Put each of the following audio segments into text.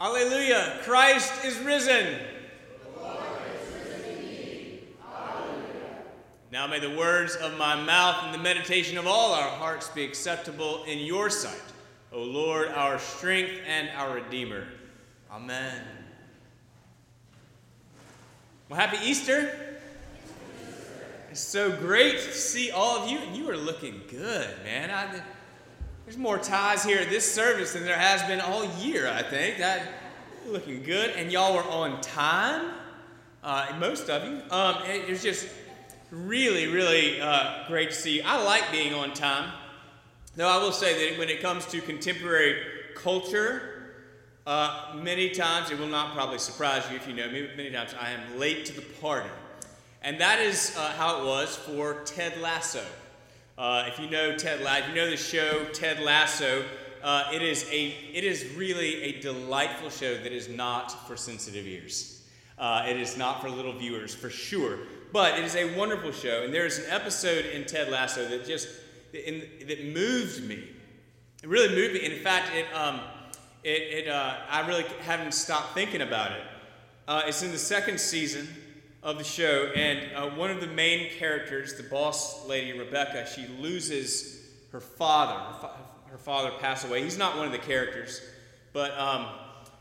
Alleluia! Christ is risen. Now may the words of my mouth and the meditation of all our hearts be acceptable in your sight, O Lord, our strength and our Redeemer. Amen. Well, happy Easter. It's so great to see all of you, and you are looking good, man. I, there's more ties here at this service than there has been all year, I think. That looking good, and y'all were on time. Uh, most of you. Um, it was just really, really uh, great to see you. I like being on time, though I will say that when it comes to contemporary culture, uh, many times it will not probably surprise you if you know me. Many times I am late to the party, and that is uh, how it was for Ted Lasso. Uh, if you know Ted Lasso, if you know the show Ted Lasso, uh, it is a it is really a delightful show that is not for sensitive ears. Uh, it is not for little viewers for sure, but it is a wonderful show. And there is an episode in Ted Lasso that just in, that moved me. It really moved me. And in fact, it um, it, it uh, I really haven't stopped thinking about it. Uh, it's in the second season of the show, and uh, one of the main characters, the boss lady Rebecca, she loses her father. Her, fa- her father passed away. He's not one of the characters, but um,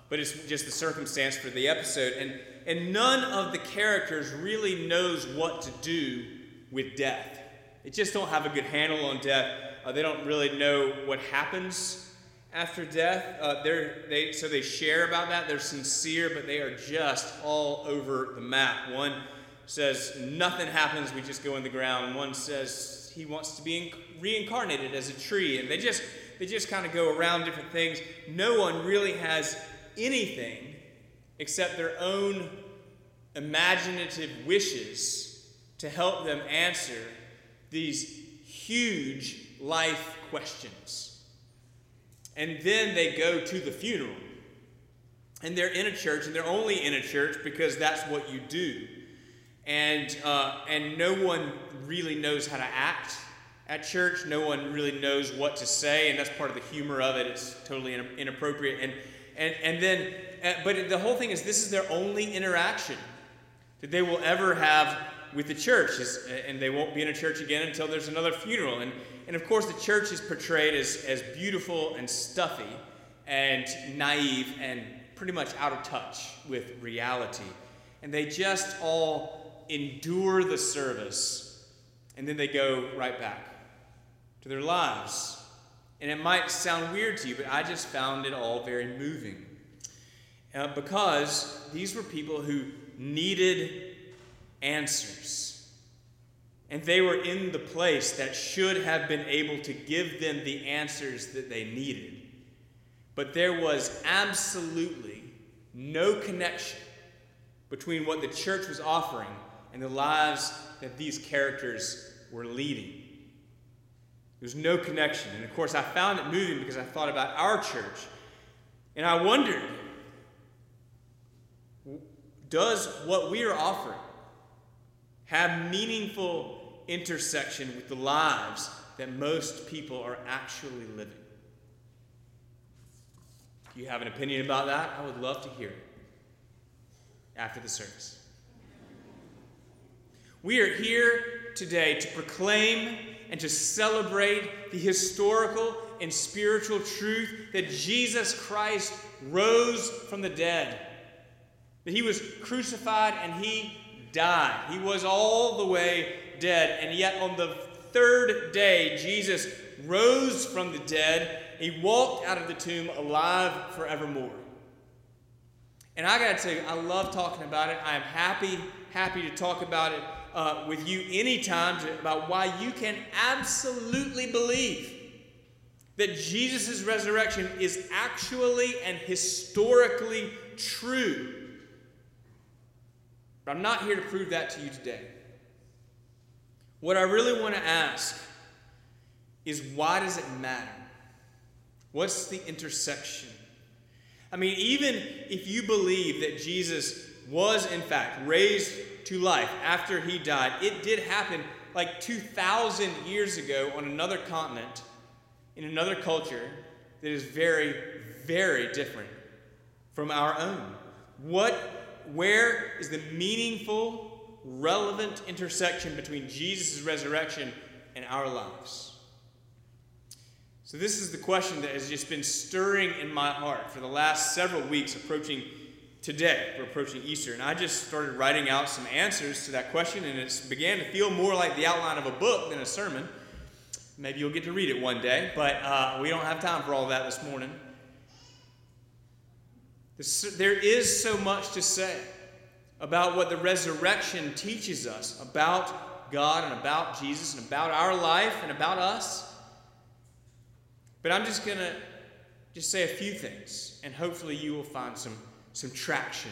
but it's just the circumstance for the episode, and and none of the characters really knows what to do with death. They just don't have a good handle on death. Uh, they don't really know what happens after death. Uh, they so they share about that. They're sincere, but they are just all over the map. One says nothing happens; we just go in the ground. One says he wants to be reincarnated as a tree, and they just they just kind of go around different things. No one really has anything except their own imaginative wishes to help them answer these huge life questions. And then they go to the funeral. And they're in a church, and they're only in a church because that's what you do. And, uh, and no one really knows how to act at church. No one really knows what to say, and that's part of the humor of it. It's totally inappropriate. And, and, and then, uh, but the whole thing is this is their only interaction that they will ever have with the church. And they won't be in a church again until there's another funeral. And and of course, the church is portrayed as, as beautiful and stuffy and naive and pretty much out of touch with reality. And they just all endure the service and then they go right back to their lives. And it might sound weird to you, but I just found it all very moving. Uh, because these were people who needed answers. And they were in the place that should have been able to give them the answers that they needed. But there was absolutely no connection between what the church was offering and the lives that these characters were leading. There's no connection. And of course, I found it moving because I thought about our church. And I wondered does what we are offering have meaningful intersection with the lives that most people are actually living. If you have an opinion about that, I would love to hear it after the service. We are here today to proclaim and to celebrate the historical and spiritual truth that Jesus Christ rose from the dead. That he was crucified and he died. He was all the way dead. And yet, on the third day, Jesus rose from the dead. He walked out of the tomb alive forevermore. And I got to tell you, I love talking about it. I am happy, happy to talk about it uh, with you anytime about why you can absolutely believe that Jesus' resurrection is actually and historically true. But I'm not here to prove that to you today. What I really want to ask is why does it matter? What's the intersection? I mean, even if you believe that Jesus was, in fact, raised to life after he died, it did happen like 2,000 years ago on another continent, in another culture that is very, very different from our own? What, where is the meaningful, relevant intersection between Jesus' resurrection and our lives? So, this is the question that has just been stirring in my heart for the last several weeks, approaching today. We're approaching Easter. And I just started writing out some answers to that question, and it began to feel more like the outline of a book than a sermon. Maybe you'll get to read it one day, but uh, we don't have time for all that this morning. There is so much to say about what the resurrection teaches us about God and about Jesus and about our life and about us. But I'm just going to just say a few things, and hopefully you will find some, some traction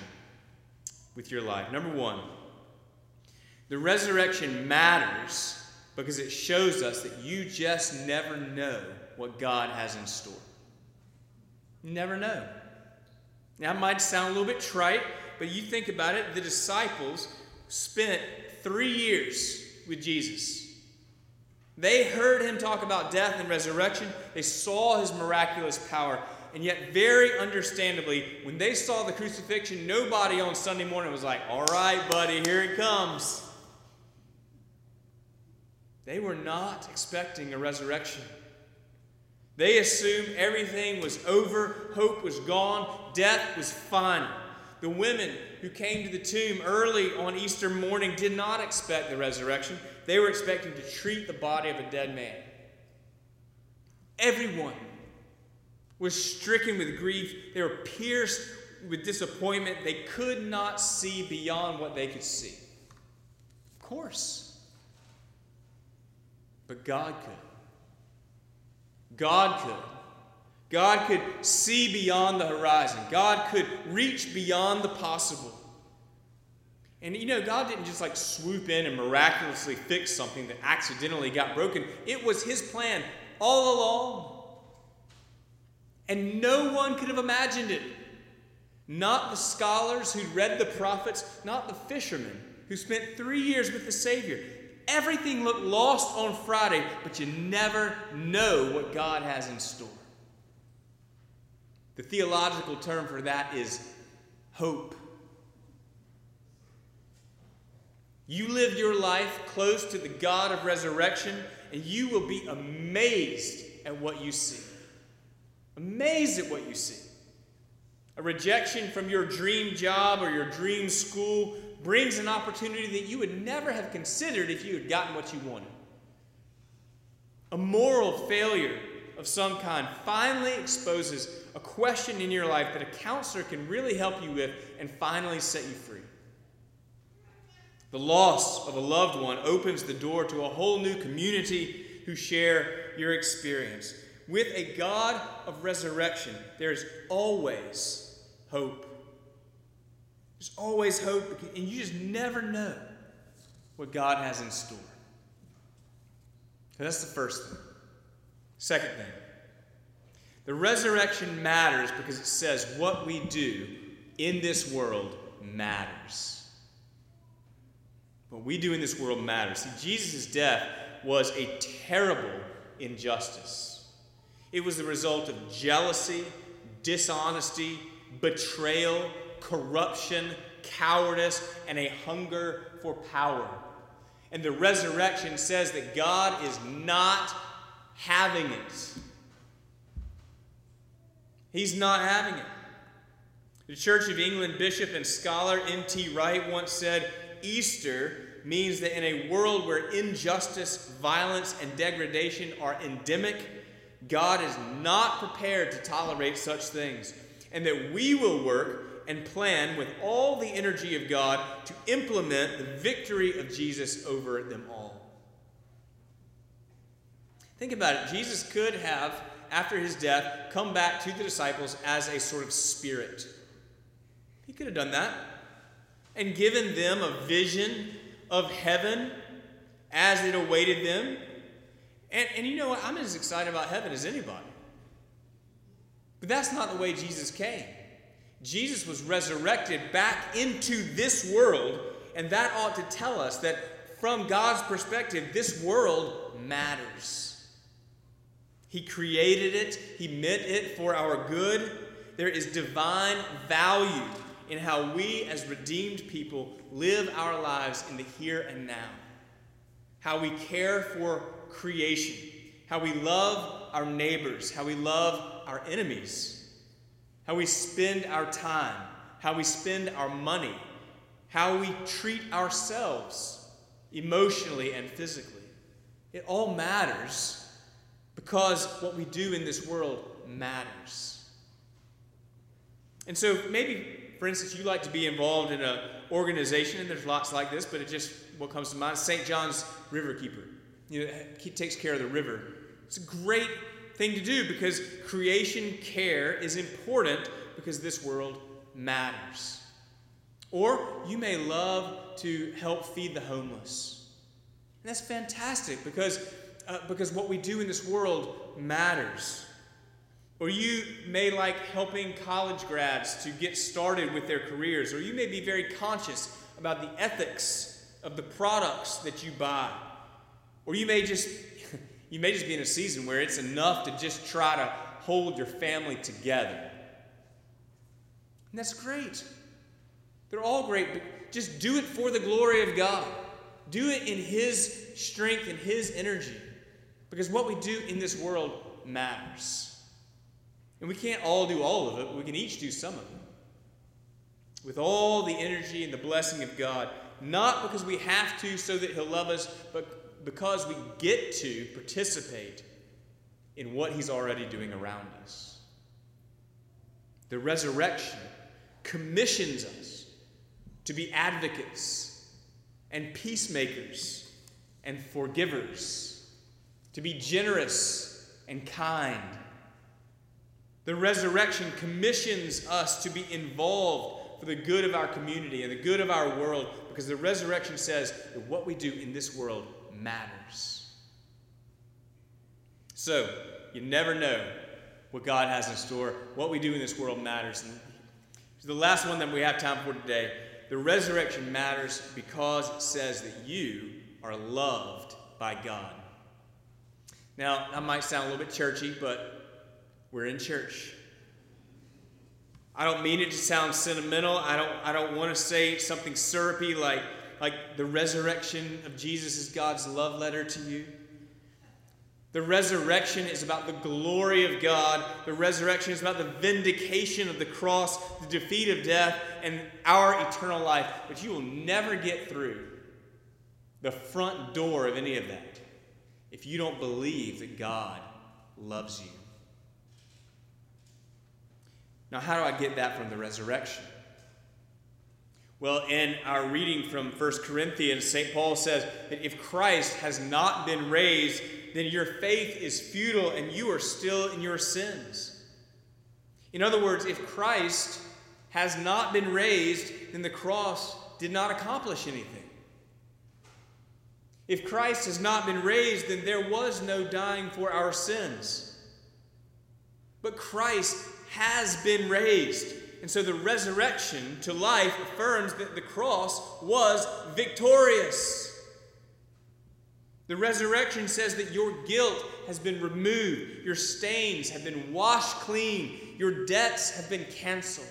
with your life. Number one, the resurrection matters because it shows us that you just never know what God has in store. You never know. Now, it might sound a little bit trite, but you think about it the disciples spent three years with Jesus. They heard him talk about death and resurrection, they saw his miraculous power. And yet, very understandably, when they saw the crucifixion, nobody on Sunday morning was like, All right, buddy, here it comes. They were not expecting a resurrection. They assumed everything was over, hope was gone, death was final. The women who came to the tomb early on Easter morning did not expect the resurrection. They were expecting to treat the body of a dead man. Everyone was stricken with grief. They were pierced with disappointment. They could not see beyond what they could see. Of course. But God could. God could. God could see beyond the horizon. God could reach beyond the possible. And you know, God didn't just like swoop in and miraculously fix something that accidentally got broken. It was His plan all along. And no one could have imagined it. Not the scholars who'd read the prophets, not the fishermen who spent three years with the Savior. Everything looked lost on Friday, but you never know what God has in store. The theological term for that is hope. You live your life close to the God of resurrection, and you will be amazed at what you see. Amazed at what you see. A rejection from your dream job or your dream school brings an opportunity that you would never have considered if you had gotten what you wanted. A moral failure of some kind finally exposes a question in your life that a counselor can really help you with and finally set you free. The loss of a loved one opens the door to a whole new community who share your experience. With a God of resurrection, there's always hope. There's always hope, and you just never know what God has in store. So that's the first thing. Second thing, the resurrection matters because it says what we do in this world matters. What we do in this world matters. See, Jesus' death was a terrible injustice. It was the result of jealousy, dishonesty, betrayal, corruption, cowardice, and a hunger for power. And the resurrection says that God is not having it. He's not having it. The Church of England bishop and scholar N.T. Wright once said Easter means that in a world where injustice, violence, and degradation are endemic, God is not prepared to tolerate such things, and that we will work and plan with all the energy of God to implement the victory of Jesus over them all. Think about it. Jesus could have, after his death, come back to the disciples as a sort of spirit. He could have done that and given them a vision of heaven as it awaited them. And, and you know what? I'm as excited about heaven as anybody. But that's not the way Jesus came. Jesus was resurrected back into this world, and that ought to tell us that from God's perspective, this world matters. He created it, He meant it for our good, There is divine value in how we, as redeemed people, live our lives in the here and now. How we care for creation, how we love our neighbors, how we love our enemies, how we spend our time, how we spend our money, how we treat ourselves emotionally and physically. It all matters because what we do in this world matters. And so maybe, for instance, you like to be involved in an organization, and there's lots like this, but it just what comes to mind St. John's River Keeper. You know, he takes care of the river. It's a great thing to do because creation care is important because this world matters. Or you may love to help feed the homeless. And that's fantastic because, uh, because what we do in this world matters. Or you may like helping college grads to get started with their careers. Or you may be very conscious about the ethics of the products that you buy. Or you may just you may just be in a season where it's enough to just try to hold your family together. And that's great. They're all great, but just do it for the glory of God. Do it in His strength and His energy. Because what we do in this world matters. And we can't all do all of it, we can each do some of it. With all the energy and the blessing of God, not because we have to so that He'll love us, but because we get to participate in what He's already doing around us. The resurrection commissions us to be advocates and peacemakers and forgivers, to be generous and kind the resurrection commissions us to be involved for the good of our community and the good of our world because the resurrection says that what we do in this world matters. So, you never know what God has in store. What we do in this world matters. And the last one that we have time for today the resurrection matters because it says that you are loved by God. Now, that might sound a little bit churchy, but we're in church. I don't mean it to sound sentimental. I don't, I don't want to say something syrupy like, like the resurrection of Jesus is God's love letter to you. The resurrection is about the glory of God. The resurrection is about the vindication of the cross, the defeat of death, and our eternal life. But you will never get through the front door of any of that if you don't believe that God loves you. Now, how do I get that from the resurrection? Well, in our reading from 1 Corinthians, St. Paul says that if Christ has not been raised, then your faith is futile and you are still in your sins. In other words, if Christ has not been raised, then the cross did not accomplish anything. If Christ has not been raised, then there was no dying for our sins. But Christ has been raised. And so the resurrection to life affirms that the cross was victorious. The resurrection says that your guilt has been removed, your stains have been washed clean, your debts have been canceled.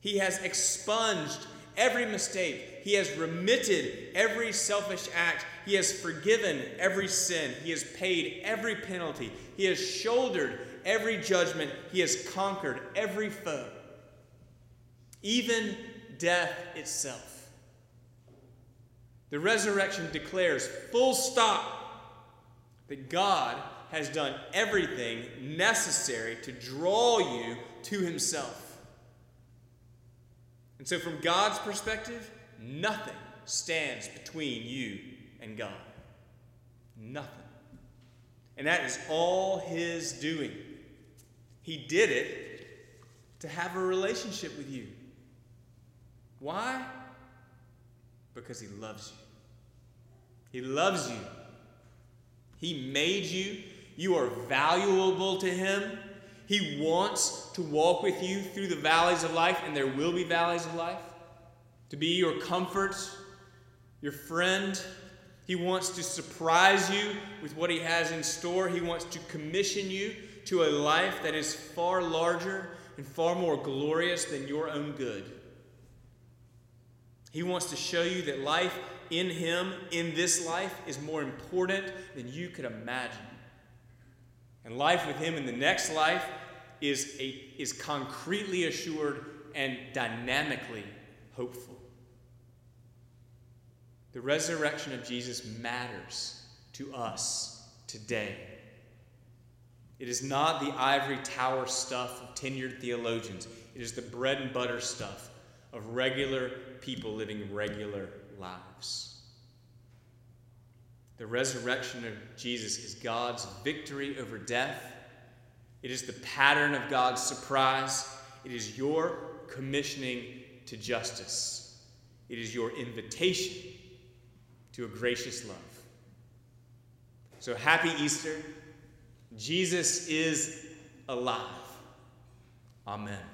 He has expunged every mistake, He has remitted every selfish act, He has forgiven every sin, He has paid every penalty, He has shouldered every judgment, he has conquered every foe, even death itself. The resurrection declares full stop that God has done everything necessary to draw you to himself. And so, from God's perspective, nothing stands between you and God. Nothing. And that is all His doing. He did it to have a relationship with you. Why? Because He loves you. He loves you. He made you. You are valuable to Him. He wants to walk with you through the valleys of life, and there will be valleys of life, to be your comfort, your friend. He wants to surprise you with what He has in store. He wants to commission you to a life that is far larger and far more glorious than your own good. He wants to show you that life in Him, in this life, is more important than you could imagine. And life with Him in the next life is, a, is concretely assured and dynamically hopeful. The resurrection of Jesus matters to us today. It is not the ivory tower stuff of tenured theologians, it is the bread and butter stuff of regular people living regular lives. The resurrection of Jesus is God's victory over death. It is the pattern of God's surprise. It is your commissioning to justice. It is your invitation to a gracious love. So happy Easter. Jesus is alive. Amen.